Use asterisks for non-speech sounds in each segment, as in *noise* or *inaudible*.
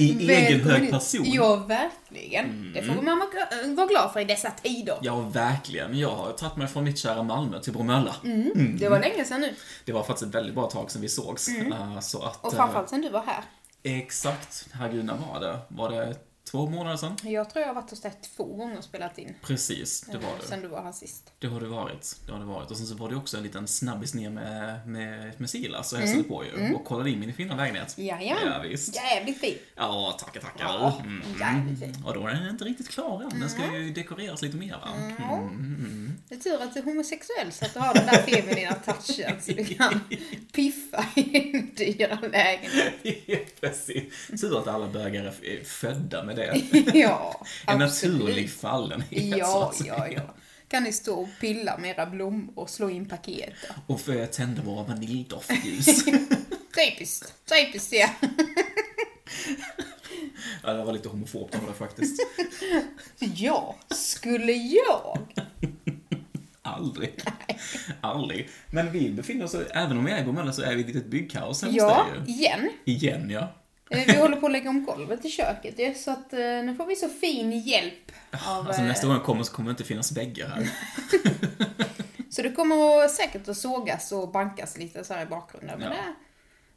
I egen hög person. Ja, verkligen. Det får man vara- vara glad för i dessa tider. Ja, verkligen. Jag har tagit mig från mitt kära Malmö till Bromölla. Mm. Det var länge sedan nu. Det var faktiskt ett väldigt bra tag sedan vi sågs. Eh, Så att, Och eh, framförallt sen du var här. Exakt. Herregud, när var det? Var det två månader sedan? Jag tror jag har varit hos dig två gånger och spelat in. Precis, det var eh, det. Sen du var här sist. Det har det varit. Det har det varit. Och sen så var det också en liten snabbis ner med, med, med Silas och hälsade Mm. på ju. Och kollade in min fina lägenhet. Jajamän. Ja, visst. Jävligt fin. Ja, tackar, tackar. Ja, Mm. jävligt fin. Och då är den inte riktigt klar än. Den ska ju dekoreras lite mer, va? Mm. Det är tur att du är homosexuell så att du har den där feminina touchen så du kan piffa i en dyra lägenhet. *laughs* Precis. Tur att alla bögar är födda med det. *laughs* Ja, *laughs* En absolut. naturlig fallenhet, Ja, ja, ja. Kan ni stå och pilla med era blommor och slå in paket? Och för att tända våra vaniljdoftljus. *laughs* Typiskt, typiskt ja. ja, det var lite homofobt av det faktiskt. Ja, skulle jag? Aldrig. Aldrig. Men vi befinner oss, även om vi är i Bromölla så är vi i ett litet byggkaos hemma Ja, hos dig ju. igen. Igen, ja. Eh, Vi håller på att lägga om golvet i köket ja, så att eh, nu får vi så fin hjälp av... Alltså eh, nästa gång jag kommer så kommer det inte finnas väggar här. *laughs* Så det kommer säkert att sågas och bankas lite så här i bakgrunden. Men Ja. det,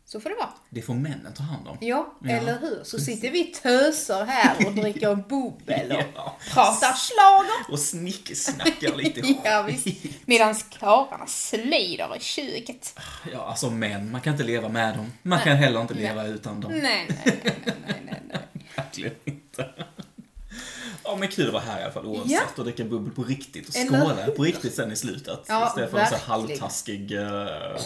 så får det vara. Det får männen ta hand om. Ja, Ja, eller hur? Så sitter vi töser här och dricker bubbel och *laughs* Ja. pratar schlager. Och snickesnackar lite *laughs* Ja, visst. Medan karlarna slider i köket. Ja, alltså män, man kan inte leva med dem. Man kan heller inte leva utan dem. Nej, nej, nej, nej, nej, nej. *laughs* Verkligen inte. Ja, men kul att vara här i alla fall oavsett Ja. och dricka bubbel på riktigt och skåla på riktigt sen i slutet. Ja, Istället för en så halvtaskig...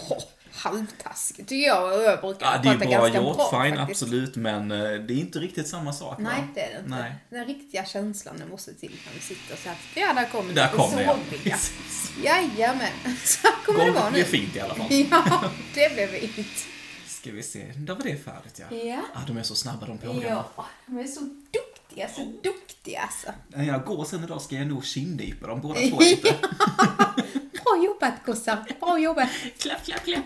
Åh, halvtaskigt tycker jag. Jag brukar Ja, det är bra gjort, bra fine, faktiskt. absolut, men eh, det är inte riktigt samma sak Nej, va? det är det inte. Nej. Den riktiga känslan den måste till när vi sitter så här. Ja, där kommer Där det. kom det, ja. Jajamän. *laughs* Så kommer det vara Golvet nu. blir fint i alla fall. *laughs* Ja, det blev fint. Ska vi se, där var det färdigt ja. Ja. Ah, de är så snabba de pågarna. Ja, de är så duktiga, så duktiga alltså. När jag går sen idag ska jag nog kindypa dem båda *laughs* två lite. Bra jobbat gossar, bra jobbat. klapp, klapp, klapp.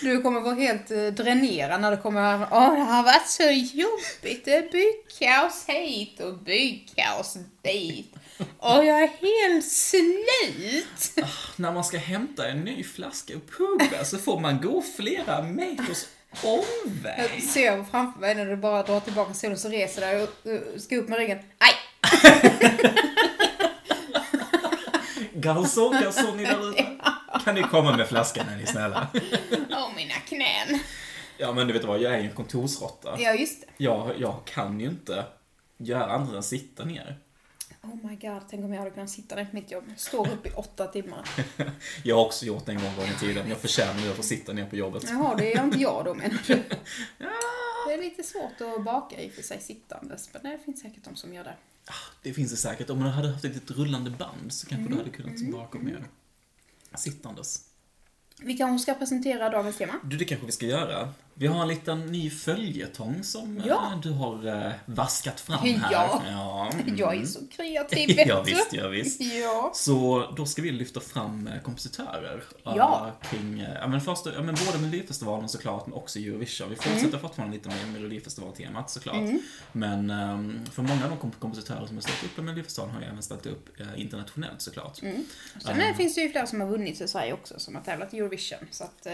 Du kommer vara helt eh, dränerad när du kommer Åh, det har varit så jobbigt. Det är byggkaos hit och byggkaos dit. Och jag är helt slut. När man ska hämta en ny flaska pubbe så får man gå flera meters omväg. Jag ser framför mig när du bara drar tillbaka stolen så reser dig och ska upp med ryggen. Aj! *laughs* Garçon, garçon ni där ute. *laughs* Kan ni komma med flaskan är ni snälla? *laughs* Åh, mina knän. Ja men du vet vad, jag är ju en kontorsråtta. Ja, just det. Jag, jag kan ju inte göra annat än sitta ner. Oh my god, tänk om jag hade kunnat sitta där på mitt jobb. Stå upp i åtta timmar. *laughs* Jag har också gjort det en gång, gång i tiden. Jag förtjänar ju att få sitta ner på jobbet. Jaha, det är inte jag då menar du? Det är lite svårt att baka i för sig sittandes, men det finns säkert de som gör det. Ah, Det finns det säkert. Om man hade haft ett litet rullande band så kanske du hade kunnat baka mer sittandes. Vi kanske ska presentera dagens tema. Du, det kanske vi ska göra. Vi har en liten ny följetong som Ja. eh, du har eh, vaskat fram här. *laughs* Ja. ja. *laughs* Jag är så kreativ, *laughs* vet ja, visst, ja, visst. Ja. Så då ska vi lyfta fram eh, kompositörer. Ja. Kring, ja men först, ja men både Melodifestivalen såklart, men också Eurovision. Vi fortsätter Mm. fortfarande lite med Melodifestivaltemat såklart. Men ehm, för många av de komp- kompositörer som har ställt upp i Melodifestivalen har ju även ställt upp internationellt såklart. Mm. Sen eh, finns det ju flera som har vunnit i Sverige också, som har tävlat i Eurovision. Så att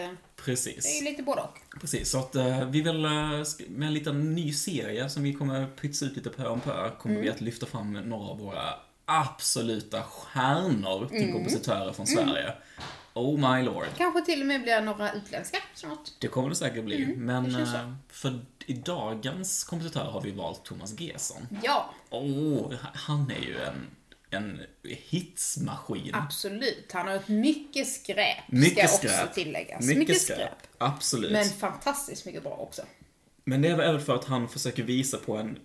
Precis. det är ju lite både och. Precis, så att eh, vi vill eh, med en liten ny serie som vi kommer pytsa ut lite pö om pö, kommer Mm. vi att lyfta fram några av våra absoluta stjärnor till Mm. kompositörer från Sverige. Oh my lord. Kanske till och med blir några utländska snart. Det kommer det säkert bli. Men Mm, så. eh, för i dagens kompositör har vi valt Thomas Gesson. Ja, Oh, han är ju en, en hitsmaskin. absolut. Han har ett mycket skräp, Mycket ska skräp. också tilläggas. Mycket, skräp. Absolut. Men Men, fantastiskt mycket bra också. det är väl för att han försöker visa på en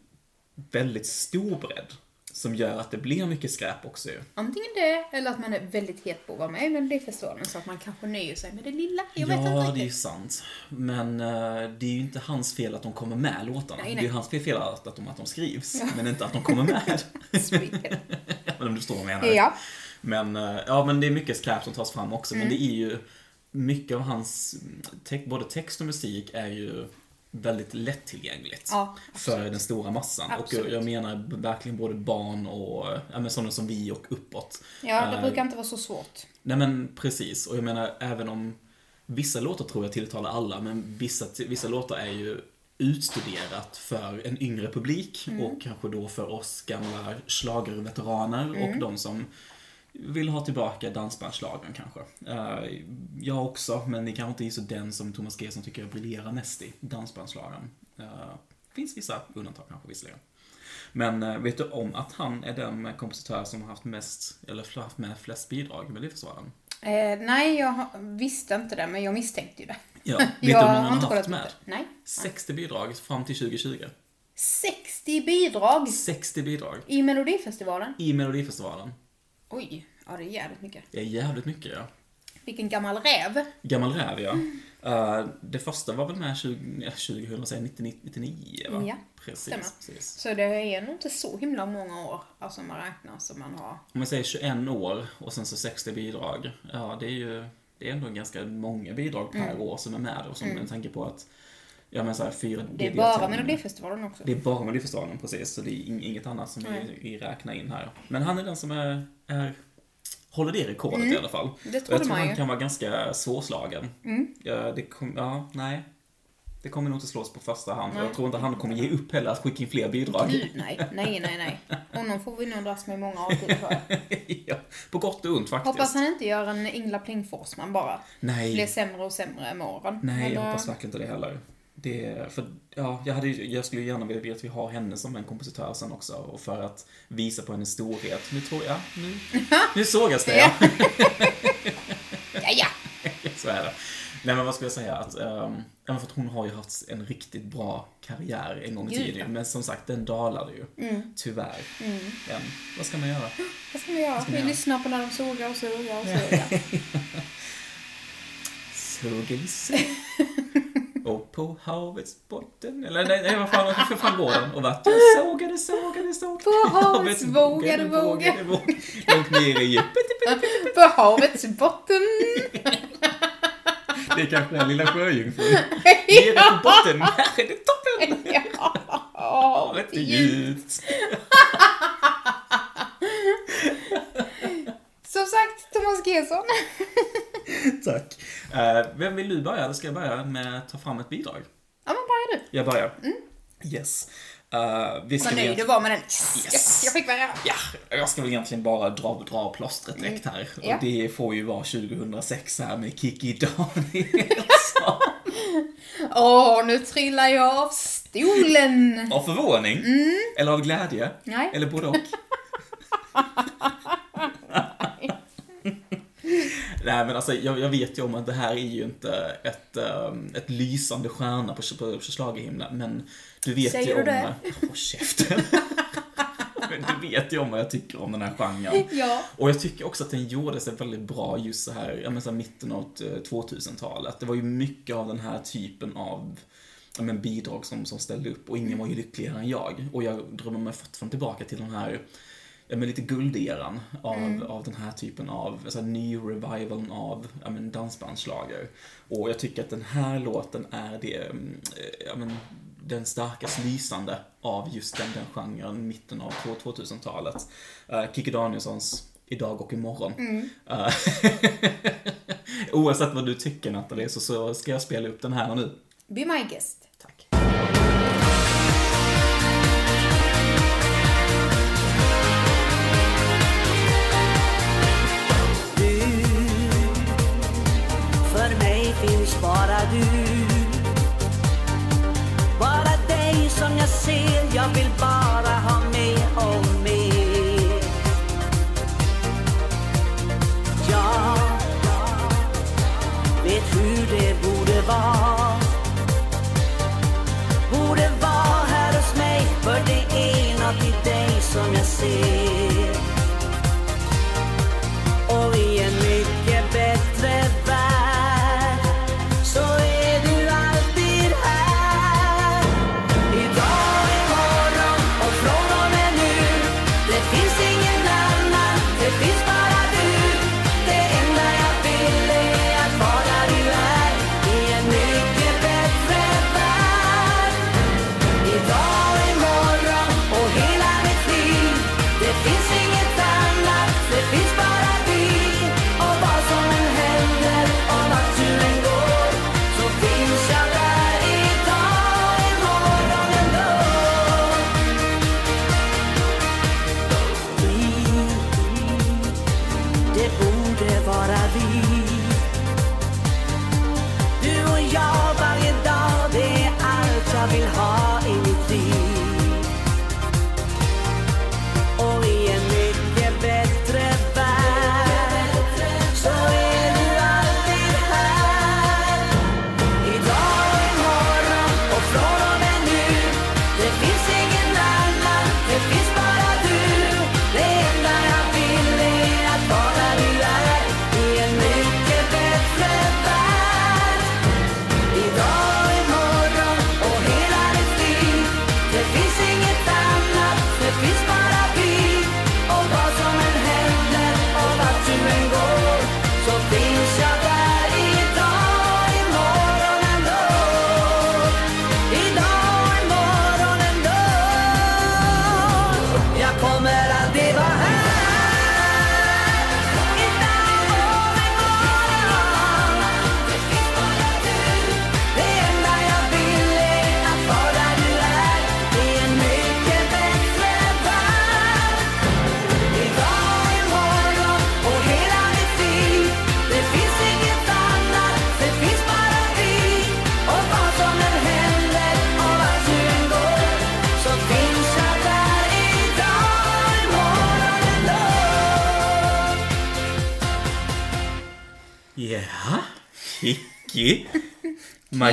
väldigt stor bredd. Som gör att det blir mycket skräp också ju. Antingen det, eller att man är väldigt het på att vara med i Melodifestivalen så att man kanske nöjer sig med det lilla. Jag vet inte ja, det är ju sant. Men eh, det är ju inte hans fel att de kommer med låtarna. Nej, Det nej. är ju hans fel att, att, de, att de skrivs, men inte att de kommer med. *laughs* *laughs* Men om du förstår vad jag menar. Ja. Men, eh, ja, men det är mycket skräp som tas fram också, Mm. men det är ju mycket av hans, te- både text och musik är ju väldigt lättillgängligt. Ja, för den stora massan. Absolut. Och jag menar verkligen både barn och ja, men sådana som vi och uppåt. Ja, det Eh, brukar inte vara så svårt. Nej men precis, och jag menar även om vissa låtar tror jag tilltalar alla, men vissa, vissa låtar är ju utstuderat för en yngre publik och kanske då för oss gamla schlagerveteraner och de som vill ha tillbaka dansbandsschlagern kanske. Eh, jag också, men det kanske inte är så den som Thomas Gesson tycker jag briljerar mest i, dansbandsschlagern. Uh, finns vissa undantag kanske visserligen. Men eh, vet du om att han är den kompositör som har haft mest, eller haft med flest bidrag i Melodifestivalen? Eh, nej, jag visste inte det, men jag misstänkte ju det. Ja, *laughs* vet du hur många har han har haft med? Nej. 60 bidrag fram till 2020. 60 bidrag 60 bidrag i Melodifestivalen. i Melodifestivalen. Oj, ja det är jävligt mycket. Det är jävligt mycket ja. Vilken gammal räv. Gammal räv ja. Eh, det första var väl med 20, ja, 2000, säger 99, 99 va? Ja, precis, stämmer. precis. Så det är nog inte så himla många år, alltså man räknar som man har. Om man säger 21 år och sen så 60 bidrag. Ja, det är ju det är ändå ganska många bidrag per Mm. år som är med. Och som man tänker på att, ja men så här, fyra Det är bara. Melodifestivalen också. Det är bara Melodifestivalen, precis. Så det är ing- inget annat som vi, vi räknar in här. Men han är den som är, är håller det rekordet i alla fall. Mm. Det Och trodde jag tror man han ju. kan vara ganska svårslagen. Mm. Ja, det kom, ja, nej. Det kommer nog inte slås på första hand. Nej. Jag tror inte han kommer ge upp heller att skicka in fler bidrag. Nej, nej, nej, nej. Honom får vi nog dras med i många avsnitt *laughs* ja, på gott och ont faktiskt. Hoppas han inte gör en Ingela Pling Forsman bara. Nej. Blir sämre och sämre med åren. Nej, Men, jag eh, hoppas verkligen inte det heller. Det, för, ja, jag, hade, jag skulle gärna vilja att vi har henne som en kompositör sen också, och för att visa på hennes storhet. Nu tror jag, nu, *laughs* nu sågas det ja. Ja, *laughs* ja. Så är det. Nej men vad skulle jag säga, att, um, för att hon har ju haft en riktigt bra karriär en gång i tiden. Men som sagt, den dalade ju. Tyvärr. Men, vad ska man göra? Vad ska vi göra? ska vi Vi göra? lyssnar på när de sågar och sågar och sågar. Sågelse. *laughs* Och på havets botten. Eller nej, nej vad fan, hur fan går den? Och jag sågade, sågade, sågade. På havets vågade, vågade. vågade. Långt ner i djupet. på havets botten. *laughs* Det är kanske den lilla sjöjungfrun. *laughs* Nere på botten, här är det toppen. ja, Havet är djupt. *laughs* Som sagt, Thomas Gesson. *laughs* Tack. Eh, vem vill du börja? Eller ska jag börja med att ta fram ett bidrag? Ja, men börja du. Jag börjar. Yes. Uh, vi ska Vad nöjd du var med den. Yes, Yes. Jag fick börja. Ja, jag ska väl egentligen bara dra, dra plåstret direkt här. Ja. Och det får ju vara 2006 här med Kiki *laughs* Danielsson. Åh, nu trillar jag av stolen. *laughs* Av förvåning? Eller av glädje? Nej. Eller både och? *laughs* Nej men alltså jag, jag vet ju om att det här är ju inte ett, um, ett lysande stjärna på, på, på men du vet Säger ju du om... det? *laughs* Håll käften. *laughs* Du vet ju om vad jag tycker om den här genren. *laughs* Ja. Och jag tycker också att den gjorde sig väldigt bra just så här, jag menar, så här mitten av eh, 2000-talet. Det var ju mycket av den här typen av men, bidrag som, som ställde upp och ingen var ju lyckligare än jag. Och jag drömmer mig fortfarande tillbaka till den här men lite gulderan av, av den här typen av alltså, ny revivalen av men, dansbandsschlager. Och jag tycker att den här låten är det, mm, eh, ja, men, den starkast lysande av just den, den genren, mitten av 2000-talet. Uh, Kikki Danielssons Idag och imorgon. Eh, *laughs* oavsett vad du tycker Nathalie, så, så ska jag spela upp den här nu. Be my guest. Tack. Du, för mig finns bara du ser, jag vill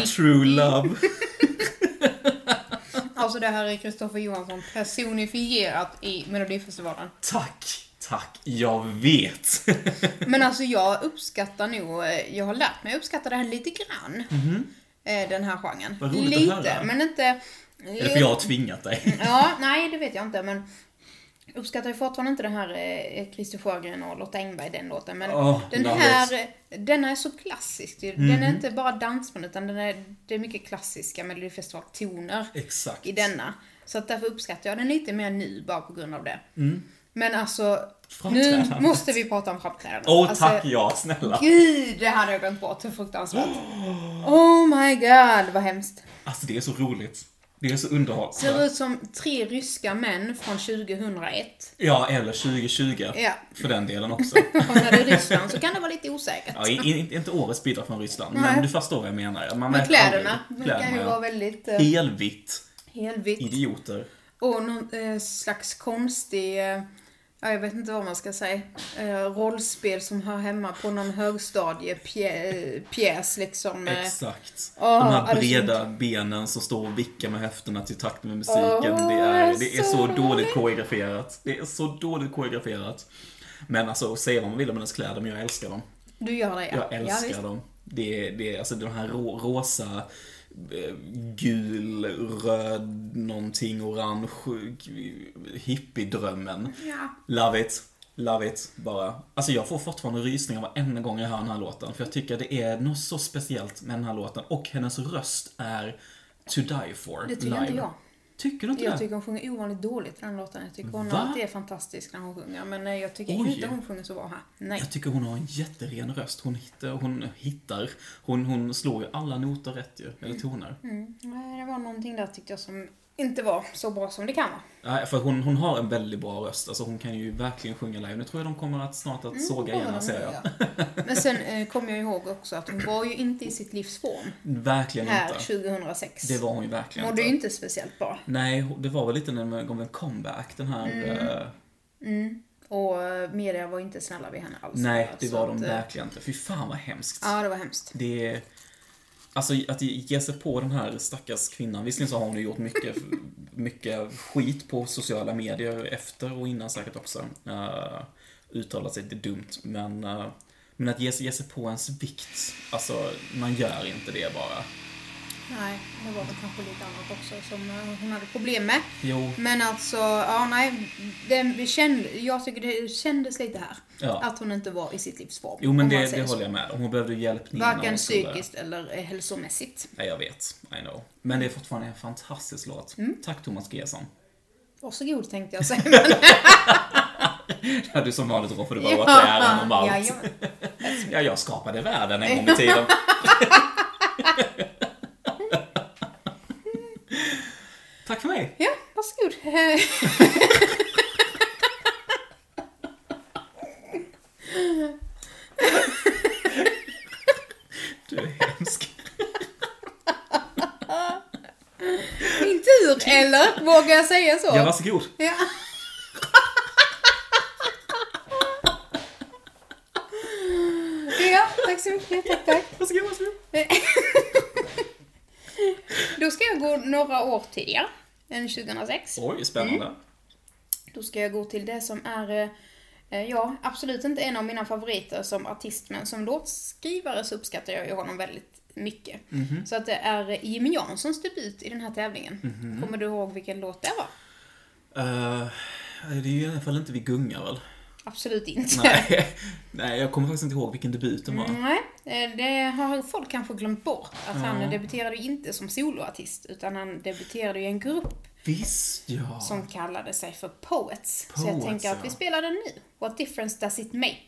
My true love. *laughs* Alltså det här är Kristoffer Johansson personifierat i Melodifestivalen. Tack, tack. Jag vet. *laughs* Men alltså jag uppskattar nog, eh, jag har lärt mig uppskatta det här lite grann. Eh, Den här genren. Vad roligt att lite, höra. men inte... Är det för jag har tvingat dig? Ja, nej det vet jag inte men uppskattar ju fortfarande inte den här eh, Christer Sjögren och Lotta Engberg, den låten. Men Åh, den här, it. eh, den är så klassisk. Den Mhm. är inte bara dansband utan den är, det är mycket klassiska Melodifestival-toner Exakt. i denna. Så att därför uppskattar jag den lite mer nu bara på grund av det. Men alltså, nu Mm. Måste vi prata om framträdandet. Åh, alltså, tack ja, snälla. Gud, det hade jag glömt bort. Hur fruktansvärt. *gasps* Oh my god, vad hemskt. Alltså det är så roligt. Det är så Ser underhållande. ut som tre ryska män från 2001. Ja, eller 2020. Ja. För den delen också. *laughs* När det är Ryssland så kan det vara lite osäkert. Ja, inte årets bidrag från Ryssland, Nej. men du förstår vad jag menar. Man Men kläderna, de kan ju vara väldigt eh, Helvitt. helvitt. Idioter. Och någon eh, slags konstig, eh, ja, jag vet inte vad man ska säga, eh, rollspel som hör hemma på någon högstadiepjäs liksom. eh. Exakt. Åh, De ja, här det är så breda benen som står och vickar med höfterna till takt med musiken. Åh, det, är, det är så så dåligt koreograferat. Det är så dåligt koreograferat. Men alltså, säga vad man vill om hennes kläder, men jag älskar dem. Du gör det ja. Jag ja, älskar visst. dem. Det är, det alltså de här rosa, eh, gul, röd, någonting, orange, hippiedrömmen. Ja. Love it. Love it, bara. Alltså jag får fortfarande rysningar varenda gång jag hör den här låten. För jag tycker det är något så speciellt med den här låten. Och hennes röst är to die for. Det tycker live. inte jag. Tycker du inte Jag det? tycker hon sjunger ovanligt dåligt den låten. Jag tycker hon Va? alltid är fantastisk när hon sjunger. Men eh, jag tycker Oj. inte hon sjunger så bra här. Nej. Jag tycker hon har en jätteren röst. Hon hittar, hon, hittar, hon, hon slår ju alla noter rätt ju, eller toner. Mm. Nej, det var någonting där tyckte jag som inte var så bra som det kan vara. Nej, för hon, hon har en väldigt bra röst. Alltså hon kan ju verkligen sjunga live. Nu tror jag de kommer att snart att såga igen här, ser jag. Ja. Men sen eh, kommer jag ihåg också att hon var ju inte i sitt livs form *laughs* Verkligen här inte. 2006. Det var hon ju verkligen Mådde inte. ju inte speciellt bra. Nej, det var väl lite en, gång en comeback, den här... eh, Mm. Och eh, media var inte snälla vid henne alls. nej, det var de att, eh, verkligen inte. Fy fan vad hemskt. Ja, det var hemskt. Det. Alltså att ge sig på den här stackars kvinnan. Visserligen så har hon ju gjort mycket, *laughs* mycket skit på sociala medier efter och innan säkert också. Uh, uttalat sig lite dumt, men... uh, men att ge ge sig på ens vikt, alltså man gör inte det bara. Nej, det var väl kanske lite annat också som eh, hon hade problem med. Jo, Men alltså, ja nej. Det, vi kände, jag tycker det kändes lite här. Ja. Att hon inte var i sitt livs form. jo men det, det så. håller jag med om. Hon behövde hjälp Varken psykiskt eller eh, hälsomässigt. Nej, jag vet. I know. Men det är fortfarande en fantastisk låt. Mm. Tack Thomas Gesson. Varsågod tänkte jag säga. *laughs* Men, Ja, du som vanligt roffade bara åt äran om allt. Ja, jag skapade världen en gång i tiden. *laughs* Tack för mig. Ja, varsågod. Du är hemsk. Min tur, eller? Vågar jag säga så? Ja, varsågod. Ja tack så mycket. Tack, tack. Varsågod, varsågod. Då ska jag gå några år tidigare än 2006. Oj, spännande. Mm. Då ska jag gå till det som är, eh, ja, absolut inte en av mina favoriter som artist, men som låtskrivare så uppskattar jag ju honom väldigt mycket. Mhm. Så att det är Jimmy Janssons debut i den här tävlingen. Mhm. Kommer du ihåg vilken låt det var? Eh, det är ju i alla fall inte Vi gungar väl? Absolut inte. *laughs* Nej. Nej, jag kommer faktiskt inte ihåg vilken debut det var. Nej, eh, det har folk kanske glömt bort. Att han Ja. debuterade ju inte som soloartist, utan han debuterade i en grupp Visst, ja. som kallade sig för Poets. så jag Poets, tänker att ja. vi spelar den nu. What difference does it make?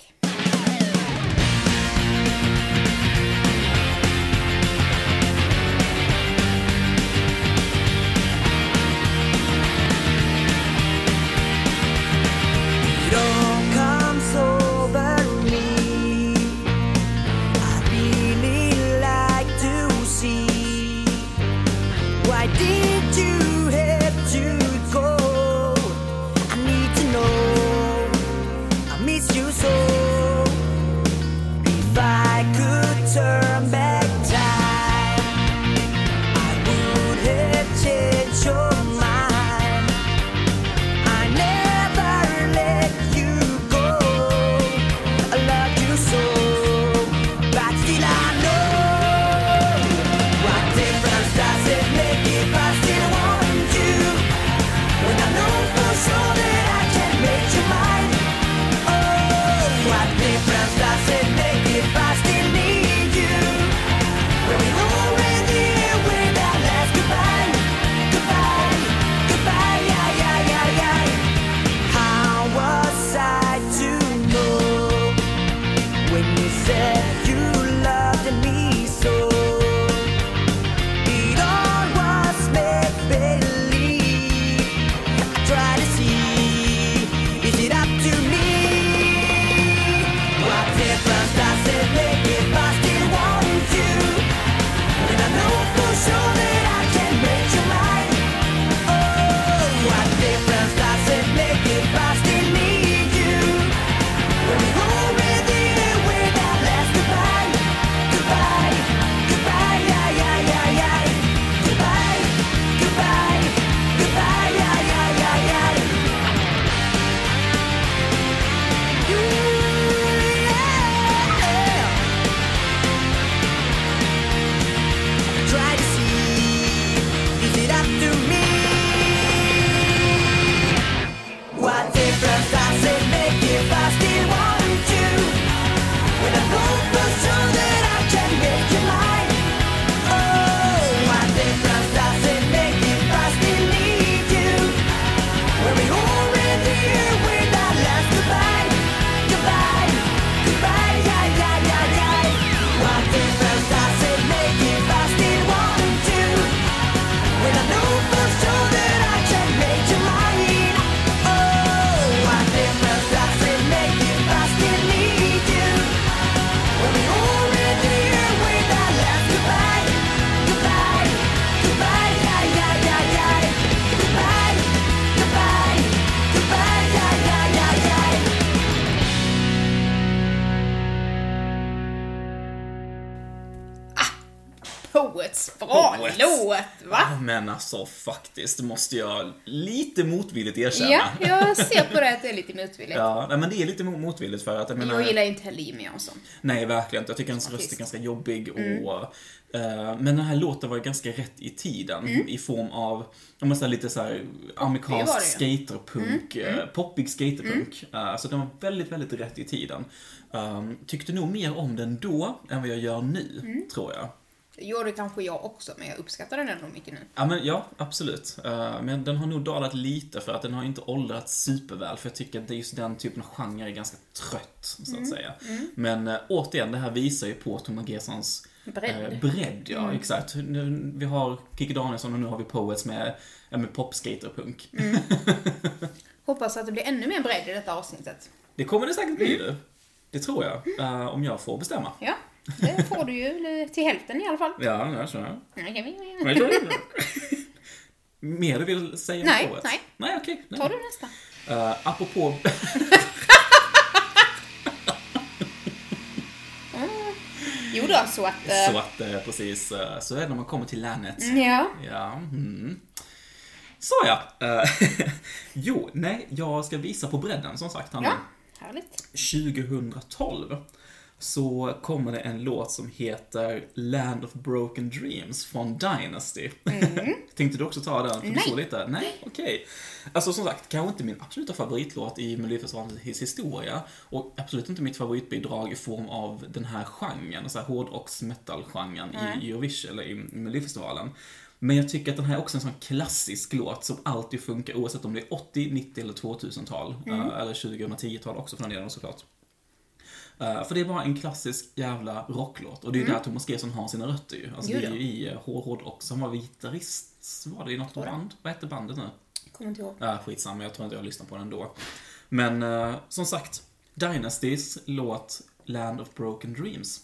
Faktiskt måste jag lite motvilligt erkänna. Ja, jag ser på det att det är lite motvilligt. *laughs* Ja, nej, men det är lite mo- motvilligt för att jag menar... Jag gillar inte heller Jimmy Jansson. Nej, verkligen inte. Jag tycker hans röst är ganska jobbig och... Mm. eh, men den här låten var ju ganska rätt i tiden Mm. i form av, om man säger lite så här amerikansk det Mm. skaterpunk, eh, poppig skaterpunk. Eh, så den var väldigt, väldigt rätt i tiden. Um, tyckte nog mer om den då än vad jag gör nu, Mm. tror jag. Det gjorde kanske jag också, men jag uppskattar den ändå mycket nu. Ja, men, ja absolut. Eh, men den har nog dalat lite för att den har inte åldrats superväl. För jag tycker att det just den typen av genre är ganska trött, så att säga. Men äh, återigen, det här visar ju på Thomas Gessons Bredd. eh, bredd, ja exakt. Nu, vi har Kikki Danielsson och nu har vi Poets med, med popskaterpunk. *laughs* Hoppas att det blir ännu mer bredd i detta avsnittet. Det kommer det säkert bli nu. Det tror jag. eh, om jag får bestämma. Ja, det får du ju till hälften i alla fall. Ja, ja, så. ja. Nej, *laughs* Mer du vill säga om Nej, Poets? nej. Nej, okej. nej. Ta du nästa. Uh, apropå... *laughs* Jo då, så att... eh, Så att, eh, precis, så är det när man kommer till länet. Ja. Ja, mm. Så ja. *laughs* Jo, nej, jag ska visa på bredden som sagt nu. Ja, härligt. 2012 så kommer det en låt som heter Land of Broken Dreams från Dynasty. *laughs* Tänkte du också ta den? För Mm. Nej. lite? Nej, okej. Alltså som sagt, kanske inte min absoluta favoritlåt i Melodifestivalens historia och absolut inte mitt favoritbidrag i form av den här genren, så här hårdrocks metal-genren i Eurovision, eller i Melodifestivalen. Men jag tycker att den här är också en sån klassisk låt som alltid funkar oavsett om det är 80, 90 eller 2000-tal. Mm. eh, Eller 2010-tal också för den delen såklart. Eh, för det är bara en klassisk jävla rocklåt. Och det är ju där Thomas Gesson har sina rötter ju. Alltså Jo det är ju i uh, hårdrock. Så han var gitarrist, var det i något band? Vad hette bandet nu? Kommer inte ihåg. Ja, skitsamma, jag tror inte jag lyssnar på den då. Men eh, som sagt, Dynastys låt Land of Broken Dreams.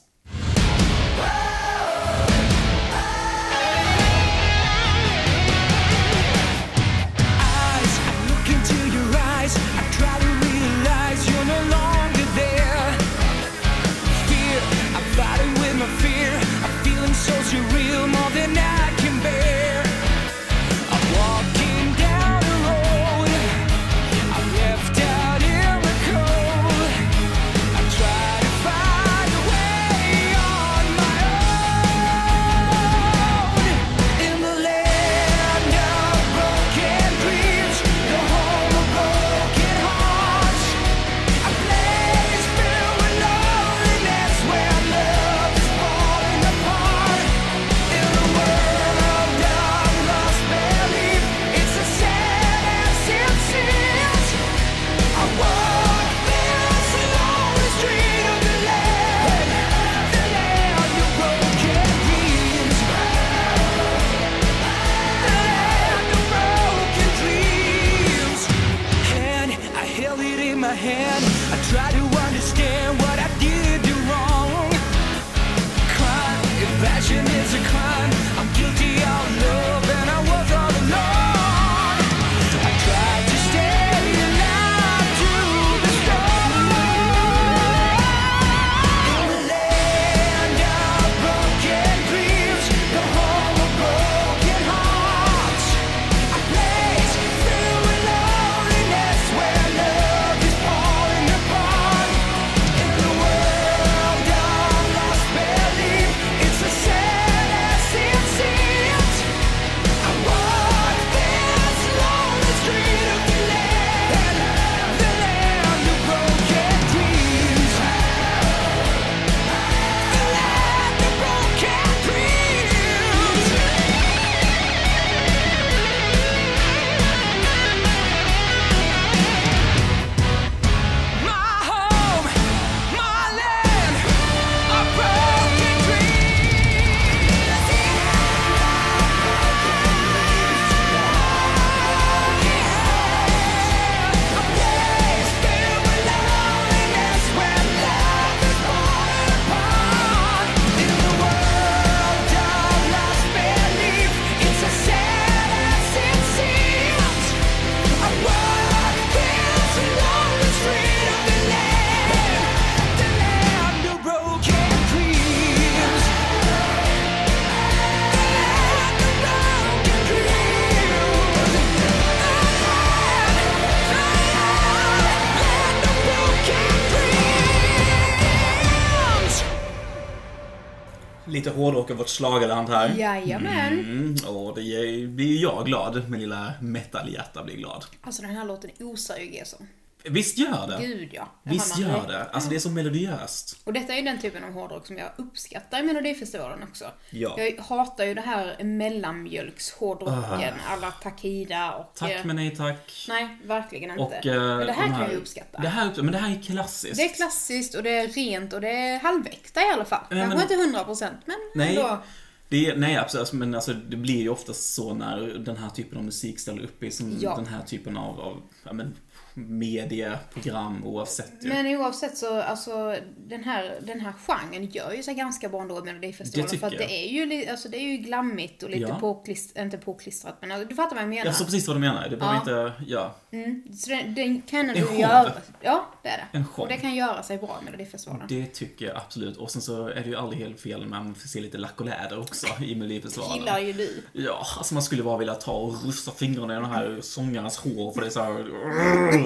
Vårt schlagerland här. Jajamän. Mm, och det blir ju jag glad. Min lilla metal-hjärta blir glad. Alltså den här låten osar ju Gesson. Visst gör det? Gud ja. Visst Han har gör rätt. det. Alltså det är så melodiöst. Och detta är ju den typen av hårdrock som jag uppskattar i Melodifestivalen också. Ja. Jag hatar ju det här mellanmjölkshårdrocken alla Takida och... Tack eh, men nej tack. Nej, verkligen inte. Och, eh, men det här de kan jag ju uppskatta. Det här, men det här är klassiskt. Det är klassiskt och det är rent och det är halväkta i alla fall. Nej, Kanske men- inte hundra procent, men Nej, ändå. det nej absolut, men alltså, det blir ju oftast så när den här typen av musik ställer upp i som Ja. den här typen av, av ja, men, medieprogram oavsett ju. Men oavsett så, alltså den här, den här genren gör ju sig ganska bra ändå Melodifestivalen. Det För att det är ju, alltså, det är ju glammigt och lite Ja. påklistrat, inte påklistrat men alltså, du fattar vad jag menar. Jag förstår precis vad du menar. Det behöver Ja. inte, ja. Mm. Så den, den kan show. göra. Ja, det är det. En show. Och det kan göra sig bra Melodifestivalen. Det tycker jag absolut. Och sen så är det ju aldrig helt fel när man får se lite lack och läder också i *laughs* Melodifestivalen. gillar ju du. Ja, alltså man skulle bara vilja ta och rufsa fingrarna i den här sångarens hår för det är så här,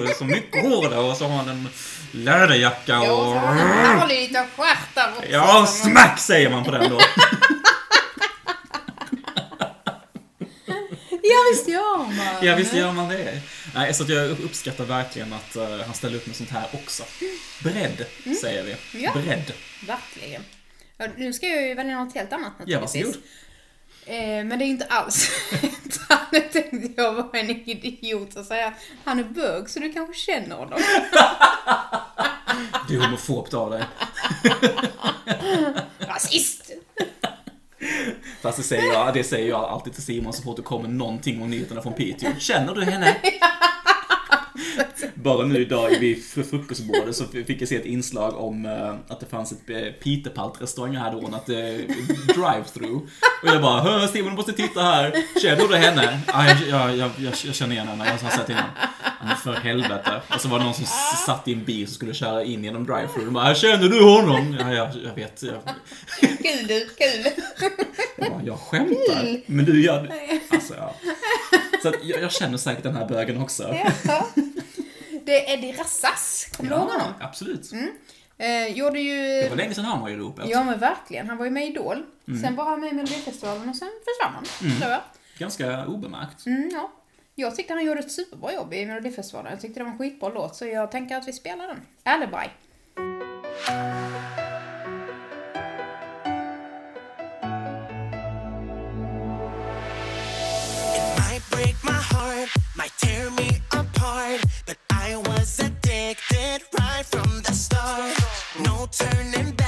det är så mycket hår där och så har han en läderjacka Ja, så och... han har lite stjärt där också. Ja, smack säger man på den då. *laughs* Ja, visst gör man. Ja, visst gör man det. Nej, så jag uppskattar verkligen att eh, han ställer upp med sånt här också. Beredd, säger vi. Mm. Ja. Beredd. Verkligen. Ja, nu ska jag ju välja något helt annat Ja, naturligtvis. varsågod. Eh, men det är inte alls *laughs* Han tänkte jag vara en idiot och säga han är bög så du kanske känner honom. *laughs* Du är homofobt av dig. *laughs* Rasist! Fast det säger, jag, det säger jag alltid till Simon så fort det kommer någonting om nyheterna från Piteå. Känner du henne? *laughs* Bara nu idag vid fr- frukostbordet så fick jag se ett inslag om eh, att det fanns ett eh, Pitepalt-restaurang här då, att det drive-through. Och jag bara, "Hö, Simon du måste titta här. Känner du henne? Ja, jag, jag, jag, jag, jag känner igen henne, jag har sett. Ja, Men för helvete. Och så var det någon som satt i en bil som skulle köra in genom drive-through. De bara, känner du honom? Ja, jag, jag vet. Jag, Kul du, kul. jag, bara, jag skämtar. Men du gör Alltså, ja. Så jag, jag känner säkert den här bögen också. Ja. Det är Eddie Rassas, kommer du ihåg honom? absolut. Eh, gjorde ju... Det var länge sedan han var i ropet. Ja men verkligen, han var ju med i Idol. Mm. Sen var han med i Melodifestivalen och sen försvann han. tror jag. Ganska obemärkt. Mm, ja. Jag tyckte han gjorde ett superbra jobb i Melodifestivalen. Jag tyckte det var en skitbra låt så jag tänker att vi spelar den. Alibi. It might break my heart, might was addicted right from the start. No turning back,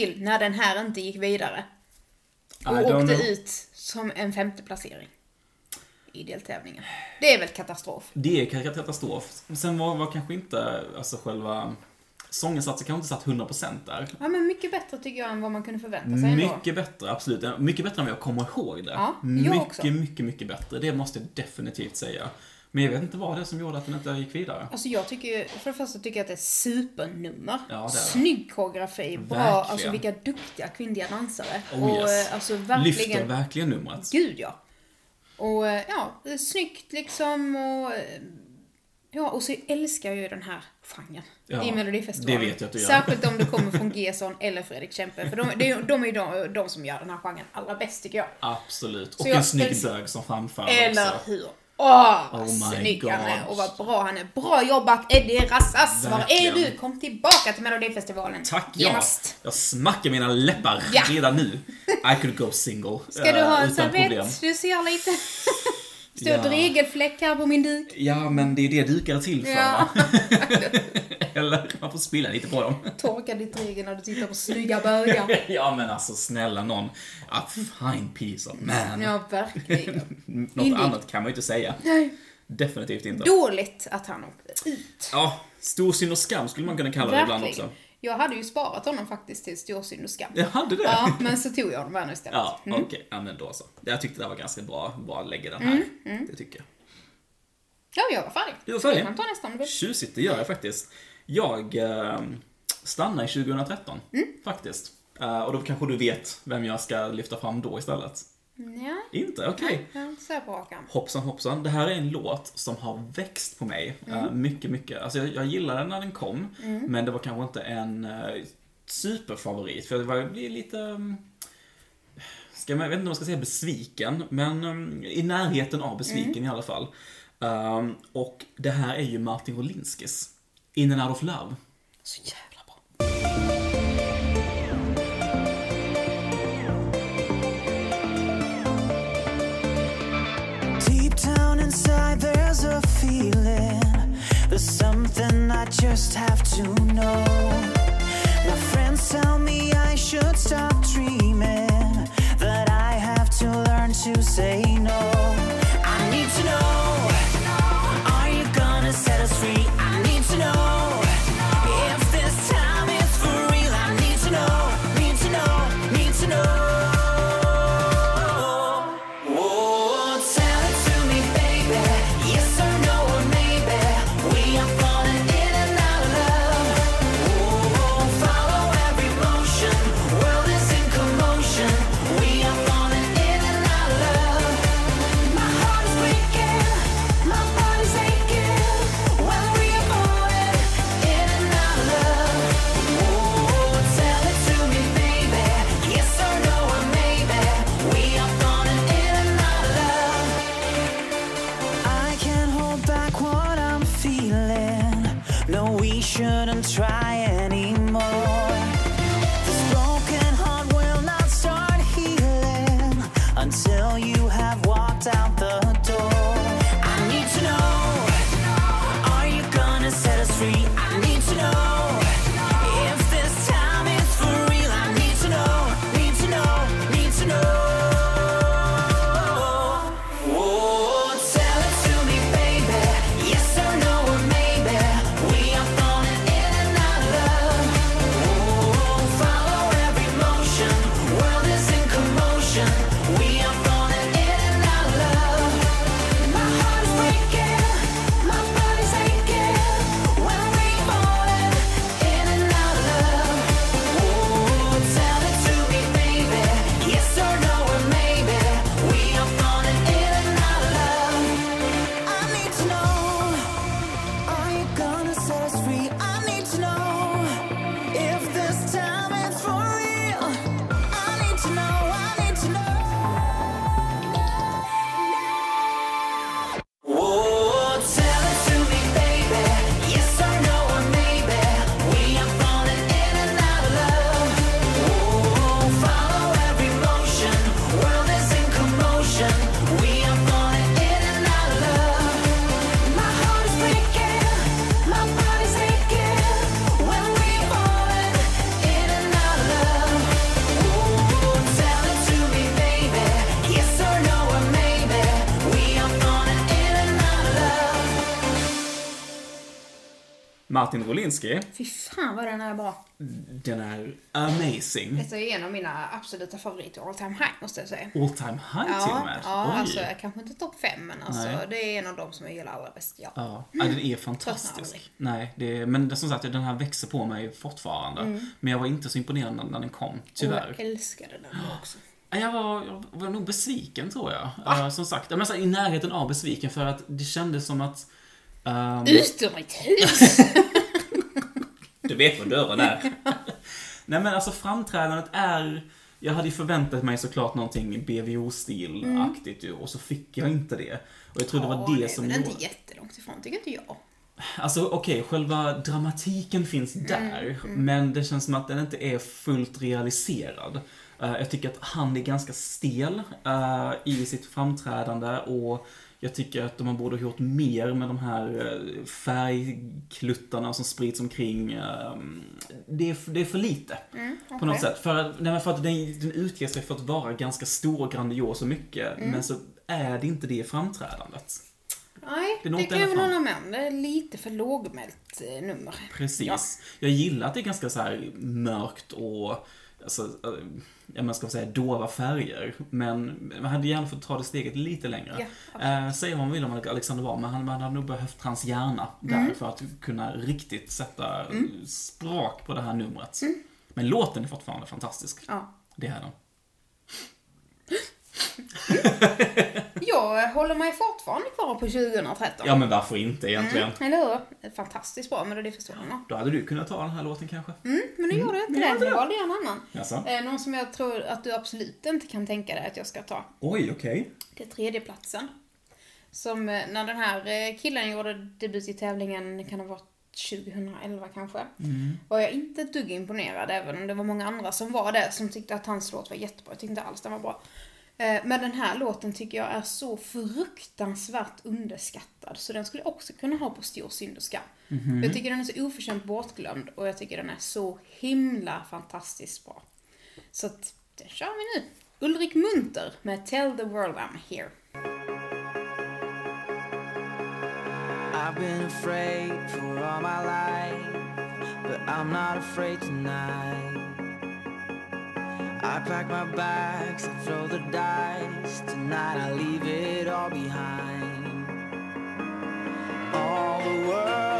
till när den här inte gick vidare? Och I åkte know. ut som en femte placering i deltävlingen. Det är väl katastrof? Det är katastrof. Sen var, var kanske inte, alltså själva sånginsatsen kanske inte satt 100% där. Ja, men mycket bättre tycker jag än vad man kunde förvänta sig ändå. Mycket bättre, absolut. Mycket bättre än vad jag kommer ihåg det. Ja, jag mycket, också. mycket, mycket bättre. Det måste jag definitivt säga. Men jag vet inte vad det är som gjorde att den inte gick vidare. Alltså jag tycker för det första tycker jag att det är supernummer. Ja, det är. Snygg koreografi, bra, Verkligen. alltså vilka duktiga kvinnliga dansare. Oh, och yes. eh, alltså Lyfter verkligen, verkligen numret. gud ja. Och eh, ja, snyggt liksom och eh, Ja, och så älskar jag ju den här genren Ja, i Melodifestivalen. det vet jag att du gör. Särskilt om det kommer från *laughs* Gesson eller Fredrik Kempe. För de, de, de är ju de, de som gör den här genren allra bäst tycker jag. Absolut. Och Så jag en snygg bög som framför Eller också. hur? Åh, Oh my snygg han är och vad bra han är. Bra jobbat Eddie Rassas! Var är du? Kom tillbaka till Melodifestivalen. Tack ja! Genast. Jag smackar mina läppar Ja. redan nu. I could go single. Ska du ha eh, en utan problem. servett? Du ser lite... *laughs* Står Ja. dregelfläck här på min duk. Ja, men det är det dukar är till för. Ja. *laughs* Eller man får spilla lite på dem. Torka ditt dregel när du tittar på snygga bögar. *laughs* Ja, men alltså snälla någon. A fine piece of man. Ja, verkligen. *laughs* Något Indeed. annat kan man ju inte säga. Nej. Definitivt inte. Dåligt att han åkte ut. Ja, stor synd och skam skulle man kunna kalla det ibland också. Jag hade ju sparat honom faktiskt till storsynd och skam. Jag hade det? Ja, men så tog jag honom här nu istället. Ja, Mm. okej. Ja, men då så. Jag tyckte det var ganska bra, bra lägga den här. Mm, Det tycker jag. Ja, jag var färdig. Du var färdig? Jag kan ta nästa om du vill. Tjusigt, det gör jag faktiskt. Jag eh, stannar i 2013, Mm. faktiskt. Eh, och då kanske du vet vem jag ska lyfta fram då istället? Ja, Inte? Okej. rak arm. Hoppsan hoppsan, det här är en låt som har växt på mig eh, mycket, mycket. Alltså jag, jag gillade den när den kom, men det var kanske inte en uh, superfavorit. För jag var, jag blev lite... um, Ska man, jag vet inte om man ska säga besviken, men um, i närheten av besviken i alla fall. Um, och det här är ju Martin Wolinskis, In and Out of Love. Så jävla something I just have to know. My friends tell me I should stop dreaming. That I have to learn to say Martin Wolinski, Fy fan vad den är bra. den är amazing. Detta är en av mina absoluta favoriter all time high måste jag säga. All time high till och Ja, med. ja Oj. alltså kanske inte topp fem men alltså Nej. det är en av de som jag gillar allra bäst. Ja. Ja, ja, den är fantastisk. Nej, det är, men det, som sagt, den här växer på mig fortfarande. Men jag var inte så imponerad när den kom, Och tyvärr. jag älskade den också. Jag var, jag var nog besviken tror jag. Eh, som sagt, jag menar, så i närheten av besviken för att det kändes som att... ehm, Ut ur mitt hus! *laughs* du vet var dörren är. *laughs* Nej men alltså framträdandet är... Jag hade ju förväntat mig såklart någonting BVO-stilaktigt ju, och så fick jag inte det. Och jag tror det var det nej, som men det är gjorde... inte jättelångt ifrån tycker inte jag. Alltså okej, själva dramatiken finns där, men det känns som att den inte är fullt realiserad. Eh, jag tycker att han är ganska stel eh, i sitt framträdande och jag tycker att de borde ha gjort mer med de här uh, färgkluttarna som sprids omkring. eh, det, är, det är för lite. På något sätt. För, att- nej, för att den, den utger sig för att vara ganska stor och grandios och mycket, men så är det inte det i framträdandet. Nej, Det det, kan jag väl hålla med om. Det är lite för lågmält eh, nummer. Precis. Ja. Jag gillar att det är ganska så här mörkt och alltså, eh, ja, man ska säga dova färger. Men man hade gärna fått ta det steget lite längre. Ja, eh, säga vad man vill om Alexander var, men han, man hade nog behövt hans hjärna där Mm. för att kunna riktigt sätta sprak på det här numret. Mm. Men låten är fortfarande fantastisk. Ja. Det är den. *laughs* Jag håller mig fortfarande kvar på 2013. Ja, men varför inte egentligen? Mm, eller hur? Fantastiskt bra Melodifestivalen. Då hade du kunnat ta den här låten kanske? Mm, men nu gjorde jag inte det. Nu valde jag en annan. Jaså? Eh, någon som jag tror att du absolut inte kan tänka dig att jag ska ta. Oj, okej. Det är tredjeplatsen. Som eh, när den här eh, killen gjorde debut i tävlingen, kan det ha varit 2011 kanske. Var jag inte ett dugg imponerad, även om det var många andra som var det, som tyckte att hans låt var jättebra. Jag tyckte inte alls den var bra. Eh, Men den här låten tycker jag är så fruktansvärt underskattad, så den skulle jag också kunna ha på stor synd och skam. Jag tycker den är så oförtjänt bortglömd och jag tycker den är så himla fantastiskt bra. Så att, det kör vi nu. Ulrik Munter med Tell the world I'm here. I've been afraid for all my life, but I'm not afraid tonight. I pack my bags and throw the dice. Tonight I leave it all behind. All the world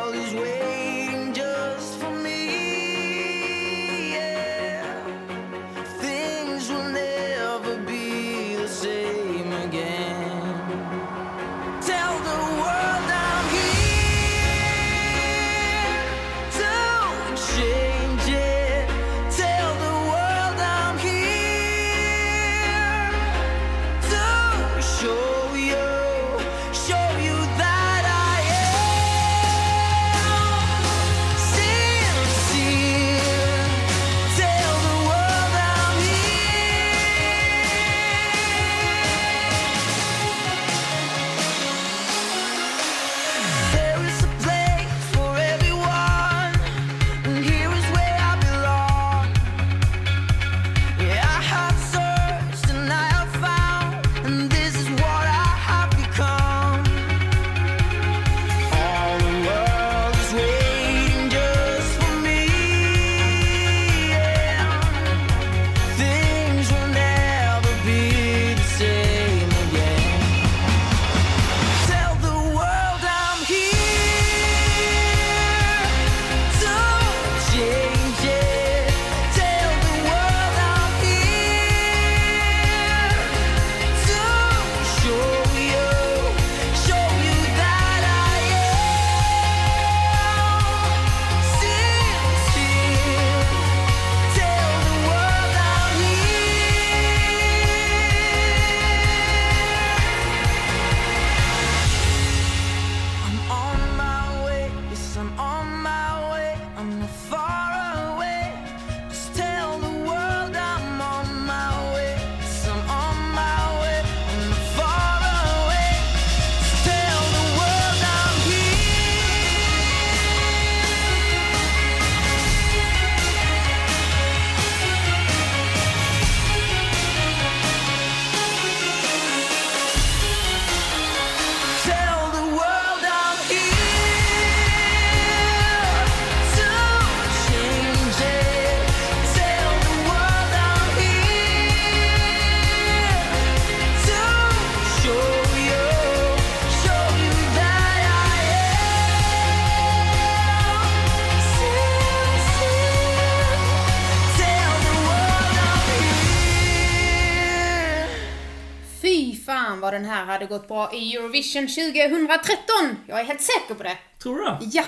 hade gått bra i Eurovision 2013! Jag är helt säker på det. Tror du det? Ja,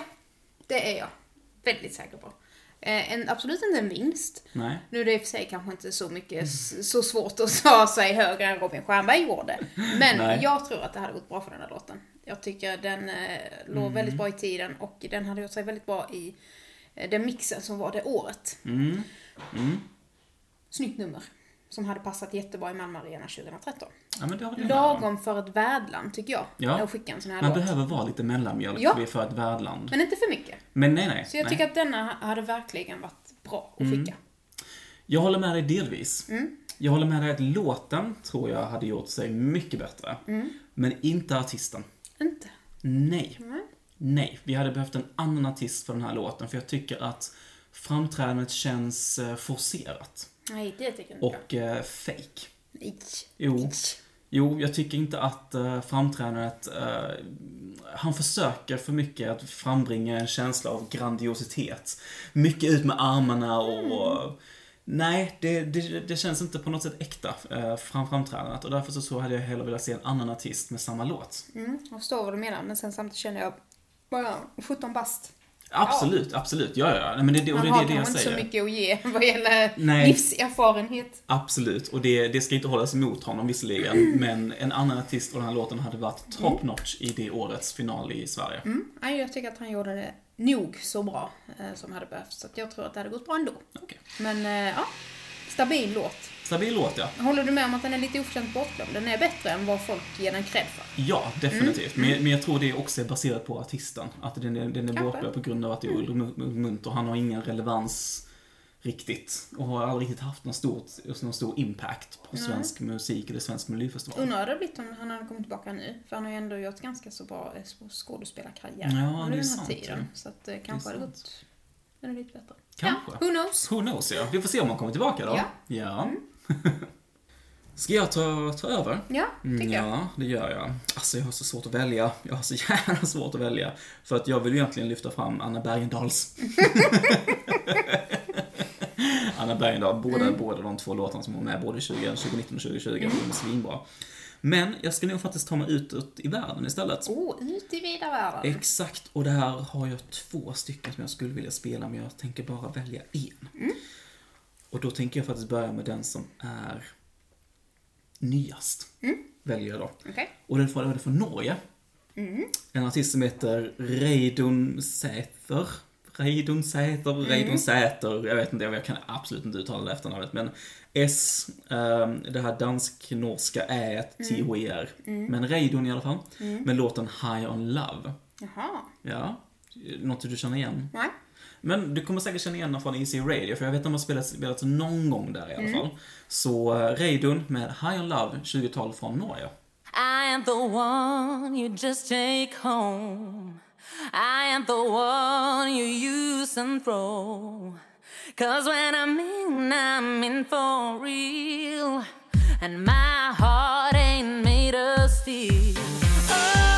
det är jag. Väldigt säker på. Eh, en, absolut inte en vinst. Nej. Nu är det i och för sig kanske inte så mycket så svårt att *laughs* ta sig högre än Robin Stjernberg gjorde. Men Nej. jag tror att det hade gått bra för den här låten. Jag tycker den eh, låg Mm. väldigt bra i tiden och den hade gjort sig väldigt bra i eh, den mixen som var det året. Mm. Mm. Snyggt nummer. Som hade passat jättebra i Malmö Arena 2013. Ja, men det har. Lagom för ett värdland tycker jag. Ja. Att skicka en sån här Man låt. behöver vara lite mellanmjölk Ja. för ett värdland. Men inte för mycket. Men nej, nej. Så jag nej. tycker att denna hade verkligen varit bra att skicka. Jag håller med dig delvis. Mm. Jag håller med dig att låten tror jag hade gjort sig mycket bättre. Mm. Men inte artisten. Inte? Nej. Nej. Nej. Vi hade behövt en annan artist för den här låten, för jag tycker att framträdandet känns eh, forcerat. Nej, det tycker inte Och eh, fake. jag. Nej. Jo. Jo, jag tycker inte att uh, framträdandet, eh, han försöker för mycket att frambringa en känsla av grandiositet. Mycket ut med armarna och... Nej, det, det, det känns inte på något sätt äkta, uh, fram, framträdandet. Och därför så, så hade jag hellre velat se en annan artist med samma låt. Mm, jag förstår vad du menar, men sen samtidigt känner jag bara 17 bast. Absolut, absolut. Ja, ja. Nej, men det, det, och Man det, har det det jag inte så mycket att ge *laughs* vad gäller Nej. livserfarenhet. Absolut, och det, det ska inte hållas emot honom visserligen, men en annan artist på den här låten hade varit top notch i det årets final i Sverige. Mm. Nej, jag tycker att han gjorde det nog så bra eh, som hade behövts. Så jag tror att det hade gått bra ändå. Okej. Men eh, ja, stabil låt. Stabil låt, ja. Håller du med om att den är lite oförtjänt bortglömd? Den är bättre än vad folk ger den cred för. Ja, definitivt. Men, men jag tror det också är baserat på artisten. Att den är, den är Mm. Bortglömd på grund av att det är Ulrik Mu- Munter. Han har ingen relevans riktigt. Och har aldrig riktigt haft någon, stort, någon stor impact på svensk musik eller svensk melodifestival. Undrar hur det hade blivit om han hade kommit tillbaka nu. För han har ju ändå gjort ganska så bra eh, skådespelarkarriär Ja, under det den här sant, tiden. Så att det kanske hade sant. gått ännu lite bättre. Kanske. Ja, who knows? Who knows, ja. Vi får se om han kommer tillbaka då. Ja. ja. *laughs* Ska jag ta, ta över? Ja, tycker jag. Ja, det gör jag. Alltså jag har så svårt att välja. Jag har så *laughs* jävla svårt att välja. För att jag vill egentligen lyfta fram Anna Bergendahls. *laughs* Anna Bergendahl, båda, Mm. båda de två låtarna som var med både 20, 2019 och 2020, de är svinbra. Men jag ska nog faktiskt ta mig utåt i världen istället. Oh, ut i vida världen. Exakt, och det här har jag två stycken som jag skulle vilja spela, men jag tänker bara välja en. Mm. Och då tänker jag faktiskt börja med den som är nyast. Väljer jag då. Okej. Och den får, är från Norge. En artist som heter Reidun Säter. Reidun Säter, Reidun Säter. Jag vet inte, jag kan absolut inte uttala det efternamnet. Men S, ehm, det här dansk-norska Ä, T-H-E-R. Men Reidun i alla fall. Med låten High on Love. Jaha. Ja, något du känner igen? Nej. Men du kommer säkert känna igen den från Easy Radio, för jag vet att de har spelat, spelat någon gång där i alla fall. Så uh, Reidun med High on Love, 20-tal från Norge. I am the one you just take home. I am the one you use and throw. Cause when I'm in, I'm in for real. And my heart ain't made of steel. All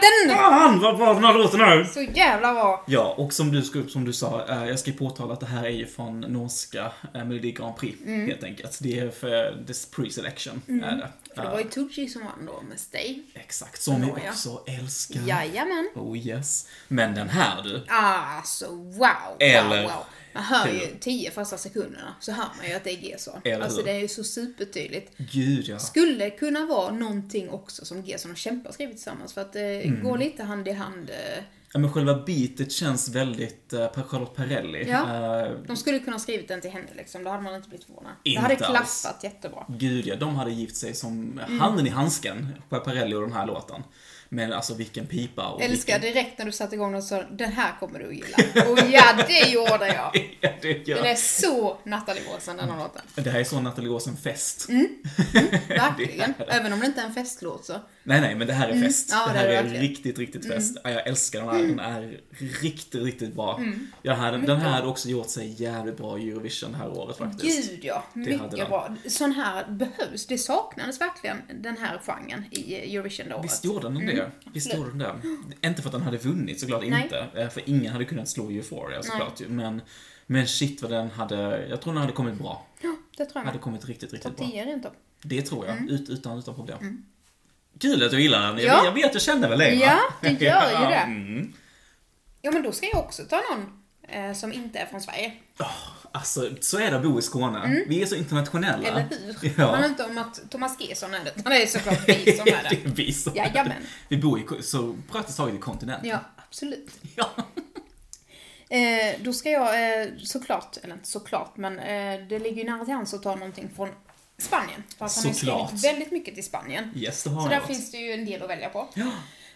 den! Fan vad bra den här låten är! Så jävla bra. Ja, och som du, som du sa, eh, jag ska påtala att det här är ju från norska eh, Melodi Grand Prix, Mm. helt enkelt. Det är för this pre-selection, är det. För det var ju Tucci som vann då med Stay. Exakt, som vi också älskar. Jajamän. Oh yes. Men den här du, Alltså wow, Eller wow, wow. Man hör ju tio första sekunderna så hör man ju att det är G-son. Alltså det är ju så supertydligt. gud ja. Skulle kunna vara någonting också som G-son och Kämpa har skrivit tillsammans för att det Mm. går lite hand i hand. eh. ja men själva beatet känns väldigt uh, Charlotte Perrelli. Ja. Eh, De skulle kunna ha skrivit den till henne liksom, då hade man inte blivit förvånad. Det hade alls. klaffat jättebra. Gud ja, de hade gift sig som Mm. handen i handsken, Perrelli och den här låten. Men alltså vilken pipa och Älskar vilken... direkt när du satte igång och sa den här kommer du att gilla. Och ja, det gjorde jag. *laughs* Ja, det, Den är så Nathalie Åsen den här låten. det här är så Nathalie Åsen-fest. Mm. *laughs* Verkligen. Även om det inte är en festlåt så. Nej, nej, men det här är fest. Mm. Ja, det här är det är, verkligen. Mm. riktigt, riktigt fest. Ja, jag älskar den här. Den är riktigt, riktigt bra. Mm. Ja, här, den här hade också gjort sig jävligt bra i Eurovision det här året faktiskt. Gud ja, hade mycket bra. Sån här behövs. Det saknades verkligen den här genren i Eurovision det året. Visst gjorde den det? Visst gjorde den det? Inte för att den hade vunnit, såklart Mm. Nej. inte. Eh, För ingen hade kunnat slå Euphoria såklart ju. Men, men shit vad den hade, jag tror den hade kommit bra. Ja, det tror jag Hade kommit riktigt, riktigt bra. 10 rent av. Det tror jag, ut, utan, utan problem. Kul att du gillar den. Jag, Ja. jag vet, jag känner väl va? Ja, det gör ju *laughs* det. Mm. Ja, men då ska jag också ta någon eh, som inte är från Sverige. Alltså, så är det att bo i Skåne. Vi är så internationella. Mm. Eller hur? Det Ja. handlar inte om att Thomas Gesson är det, utan det är såklart vi som *laughs* är det det. är vi som är det. Vi bor i, så praktiskt taget i kontinenten. Ja, absolut. *laughs* Ja. Eh, då ska jag eh, såklart, eller inte såklart, men eh, det ligger ju nära till hands att ta någonting från Spanien. För att han har Såklart. skrivit väldigt mycket till Spanien. Yes, det har Så där gjort. finns det ju en del att välja på. Ja.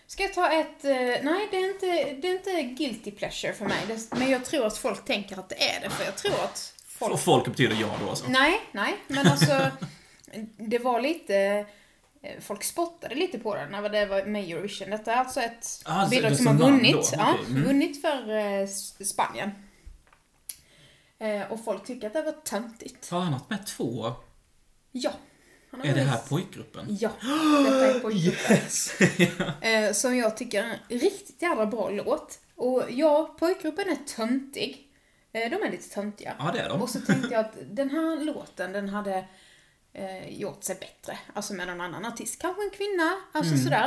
Ska jag ta ett, eh, nej det är, inte, det är inte guilty pleasure för mig, det, men jag tror att folk tänker att det är det, för jag tror att folk... Och folk betyder jag då alltså. Nej, nej, men alltså *laughs* det var lite, eh, folk spottade lite på det när det var med Eurovision. Detta är alltså ett Ah, så bidrag det som som har vann vunnit, då? ja, Okej, mm. vunnit för eh, S- Spanien. Eh, och folk tycker att det var töntigt. Har han haft med två? Ja. Är det här pojkgruppen? Ja, detta är pojkgruppen. *gasps* Yes! *laughs* Eh, som jag tycker är en riktigt jävla bra låt. Och ja, pojkgruppen är töntig. Eh, de är lite töntiga. Ja, det är de. Och så tänkte jag att den här låten, den hade eh, gjort sig bättre. Alltså med någon annan artist. Kanske en kvinna, alltså sådär.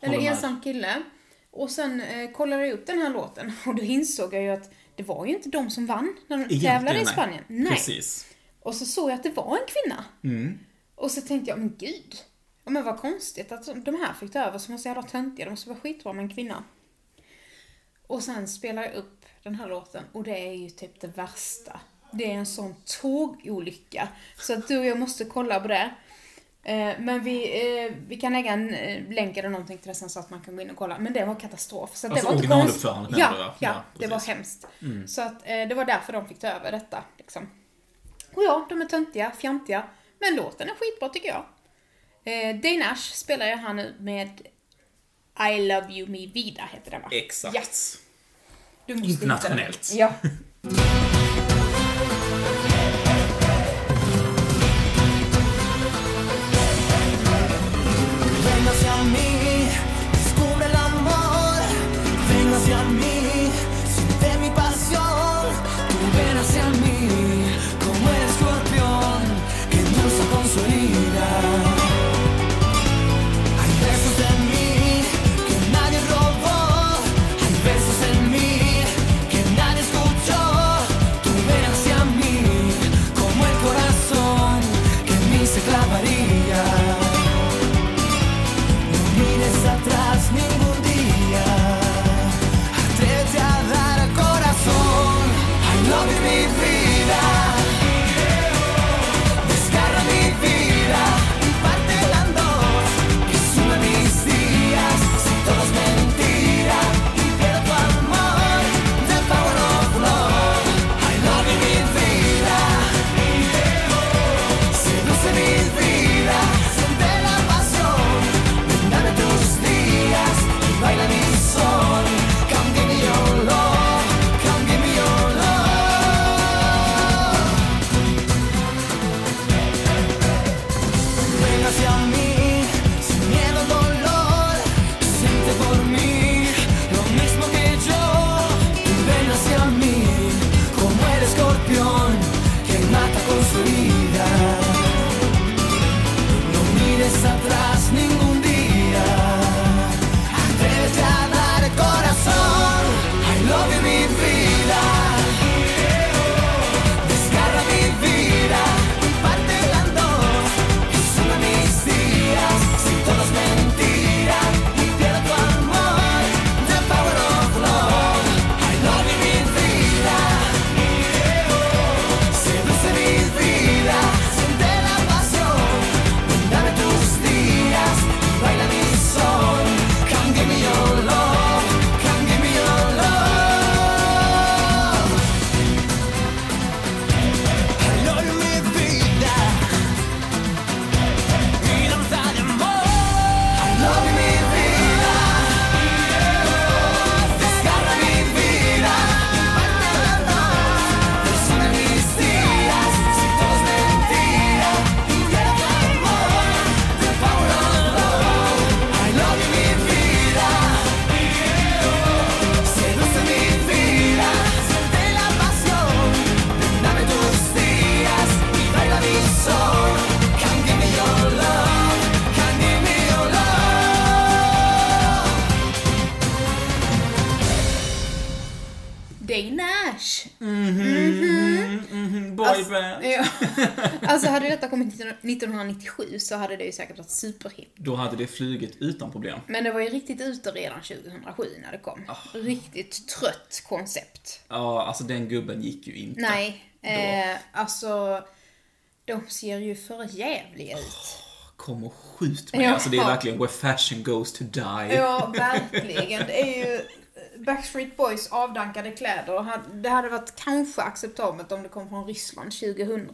Eller Mm. Håller med. ensam kille. Och sen eh, kollade jag upp den här låten *laughs* och då insåg jag ju att det var ju inte de som vann när de Egentligen, tävlade i. Spanien. Nej. Precis. Och så såg jag att det var en kvinna. Mm. Och så tänkte jag, men gud. Ja, men vad konstigt att de här fick ta över som var så jävla töntiga. De måste vara skitbra med en kvinna. Och sen spelar jag upp den här låten och det är ju typ det värsta. Det är en sån tågolycka. Så att du och jag måste kolla på det. Eh, Men vi, eh, vi kan lägga en eh, länk eller någonting till det sen så att man kan gå in och kolla. Men det var katastrof. Så Alltså det var inte konstigt. originaluppförandet Ja, menar du, va? ja, Ja, det var hemskt. Så att det var därför de fick ta över detta. Liksom. Och ja, de är töntiga, fjantiga. Men låten är skitbra tycker jag. Eh, Dane Ash spelar jag här nu med I Love You Me Vida heter den va? Exakt. Den. Internationellt. Ja. *laughs* 1997 så hade det ju säkert varit superhip. Då hade det flugit utan problem. Men det var ju riktigt ute redan 2007 när det kom. Ah. Riktigt trött koncept. Ja, alltså den gubben gick ju inte. Nej, eh, alltså de ser ju för jävliga ut. Kom och skjut mig. Ja. Alltså det är verkligen where fashion goes to die. Ja, *laughs* verkligen. Det är ju Backstreet Boys avdankade kläder. Det hade varit kanske acceptabelt om det kom från Ryssland 2000.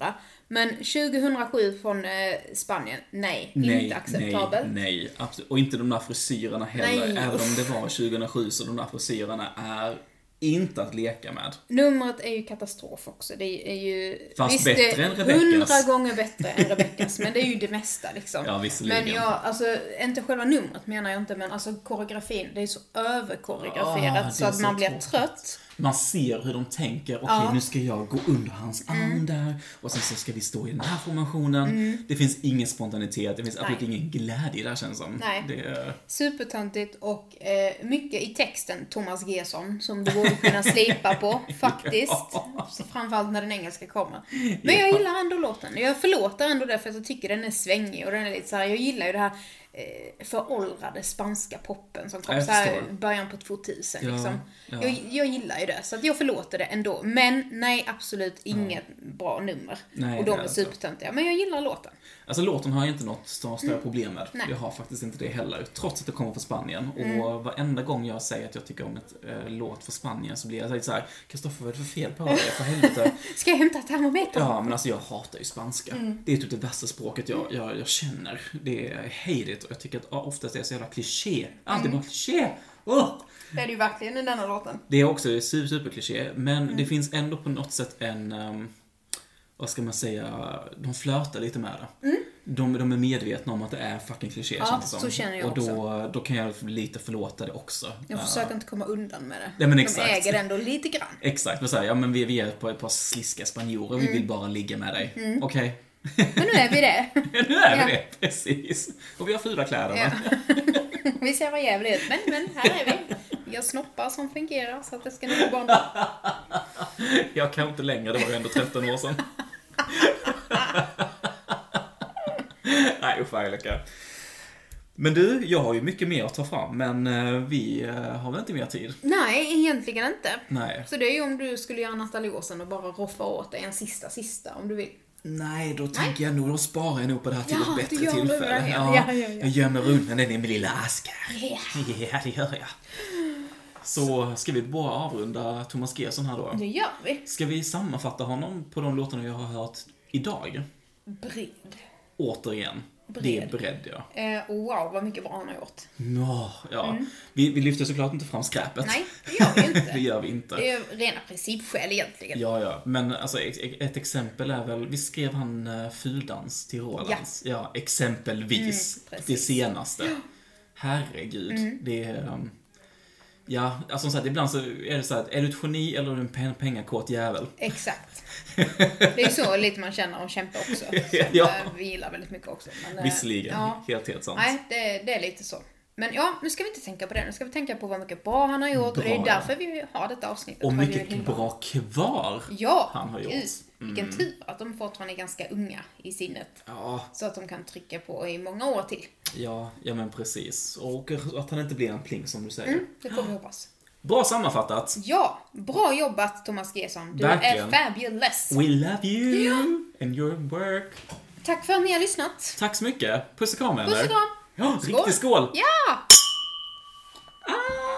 Men 2007 från eh, Spanien, nej, inte acceptabelt. Nej, nej, absolut. Och inte de där frisyrerna heller. Nej, Även om det var 2007 så de där frisyrerna är inte att leka med. Numret är ju katastrof också. Det är ju... Fast det bättre än Rebeckas. Hundra gånger bättre än Rebeckas, men det är ju det mesta liksom. Ja, visserligen. Men jag, alltså, inte själva numret menar jag inte, men alltså koreografin, det är så överkoreograferat Ah, så är att så man blir trött. Man ser hur de tänker, okej Ja. Mm. nu ska jag gå under hans arm där och sen så ska vi stå i den här formationen. Det finns ingen spontanitet, det finns absolut ingen glädje där känns som. Nej. Det är... Supertöntigt och eh, mycket i texten Thomas Gesson som du borde kunna slipa på *laughs* faktiskt. Ja. Framförallt när den engelska kommer. Men jag gillar ändå låten. Jag förlåter ändå det för att jag tycker den är svängig och den är lite så här, jag gillar ju det här eh, föråldrade spanska poppen som kom Jag så här början på 2000 Ja, liksom. ja. Jag, jag gillar ju det, så att jag förlåter det ändå. Men nej, absolut inget bra nummer. Nej, och de är supertöntiga. Men jag gillar låten. Alltså låten har jag inte något större större problem med. Mm. Nej. Jag har faktiskt inte det heller. Trots att det kommer från Spanien. Mm. Och varenda gång jag säger att jag tycker om ett äh, låt från Spanien så blir jag lite såhär, Kristoffer vad är det för fel på dig? För helvete. *laughs* Ska jag hämta termometern? Ja, men alltså jag hatar ju spanska. Mm. Det är typ det värsta språket jag, jag, jag känner. Det är it och jag tycker att ja, oftast är det så jävla kliché. Mm. bara kliché. Ugh. Det är det ju verkligen i denna låten. Det är också super, super kliché, men Mm. det finns ändå på något sätt en, ehm, vad ska man säga, de flörtar lite med det. De, de är medvetna om att det är fucking kliché Mm. Ja, känns det som. så känner jag Och då, då kan jag lite förlåta det också. Jag Ja. försöker inte komma undan med det. Nej, men De exakt. äger det ändå lite grann. Exakt, men så här, ja men vi, vi är på ett par sliska spanjorer, Mm. vi vill bara ligga med dig. Okej. Men nu är vi det. *laughs* nu är vi Ja. det, precis. Och vi har fula kläder Ja. *laughs* Vi ser vad jävligt ut, men, men här är vi. Vi har snoppar som fungerar så att det ska nog gå bra. *laughs* Jag kan inte längre, det var ju ändå 13 år sedan. Nej usch vad elaka. Men du, jag har ju mycket mer att ta fram, men eh, vi eh, har väl inte mer tid? Nej, egentligen inte. Nej. Så det är ju om du skulle göra Nathalie Åsen och bara roffa åt dig en sista, sista om du vill. Nej, då tänker jag nog, då sparar jag nog på det här till Ja, ett bättre gör det, tillfälle. ja. Ja, ja, ja. Jag gömmer undan den i min lilla ask här. Ja. Ja, det gör jag. Så ska vi bara avrunda Thomas Gesson här då? Det gör vi. Ska vi sammanfatta honom på de låtarna jag har hört idag? Bred. Återigen. Bred. Det är bredd, ja. Eh, wow, vad mycket bra han har gjort. Nå, ja. Vi, vi lyfter såklart inte fram skräpet. Mm. Nej, det gör vi inte. *laughs* det gör vi inte. Det är rena principskäl egentligen. Ja, ja. Men alltså, ex- ett exempel är väl, vi skrev han uh, Fuldans till Rolands? Ja. exempelvis. Mm, det senaste. Herregud. Det är... Um, Ja, alltså som sagt, ibland så är det så att är du ett geni eller är du en pen- pengakåt jävel? Exakt. *laughs* Det är så lite man känner om Kämpe också. Som Ja. eh, vi gillar väldigt mycket också. Men, eh, Visserligen, Ja. helt, helt sant. Nej, det, det är lite så. Men ja, nu ska vi inte tänka på det. Nu ska vi tänka på vad mycket bra han har gjort. och det är Bra, därför vi har detta avsnittet. Och mycket bra kvar Ja, han har gjort. Mm. Vilken tur att de fortfarande är ganska unga i sinnet. Ja, Så att de kan trycka på i många år till. ja, ja men precis. Och att han inte blir en pling som du säger. Mm, det får vi hoppas. Bra sammanfattat. Ja, bra jobbat Thomas Gesson. Du Verkligen. är fabulous. We love you Ja. and your work. Tack för att ni har lyssnat. Tack så mycket. Puss och kram Puss och vänner. kram. Ja, skål. riktig skål! Ja! Ah!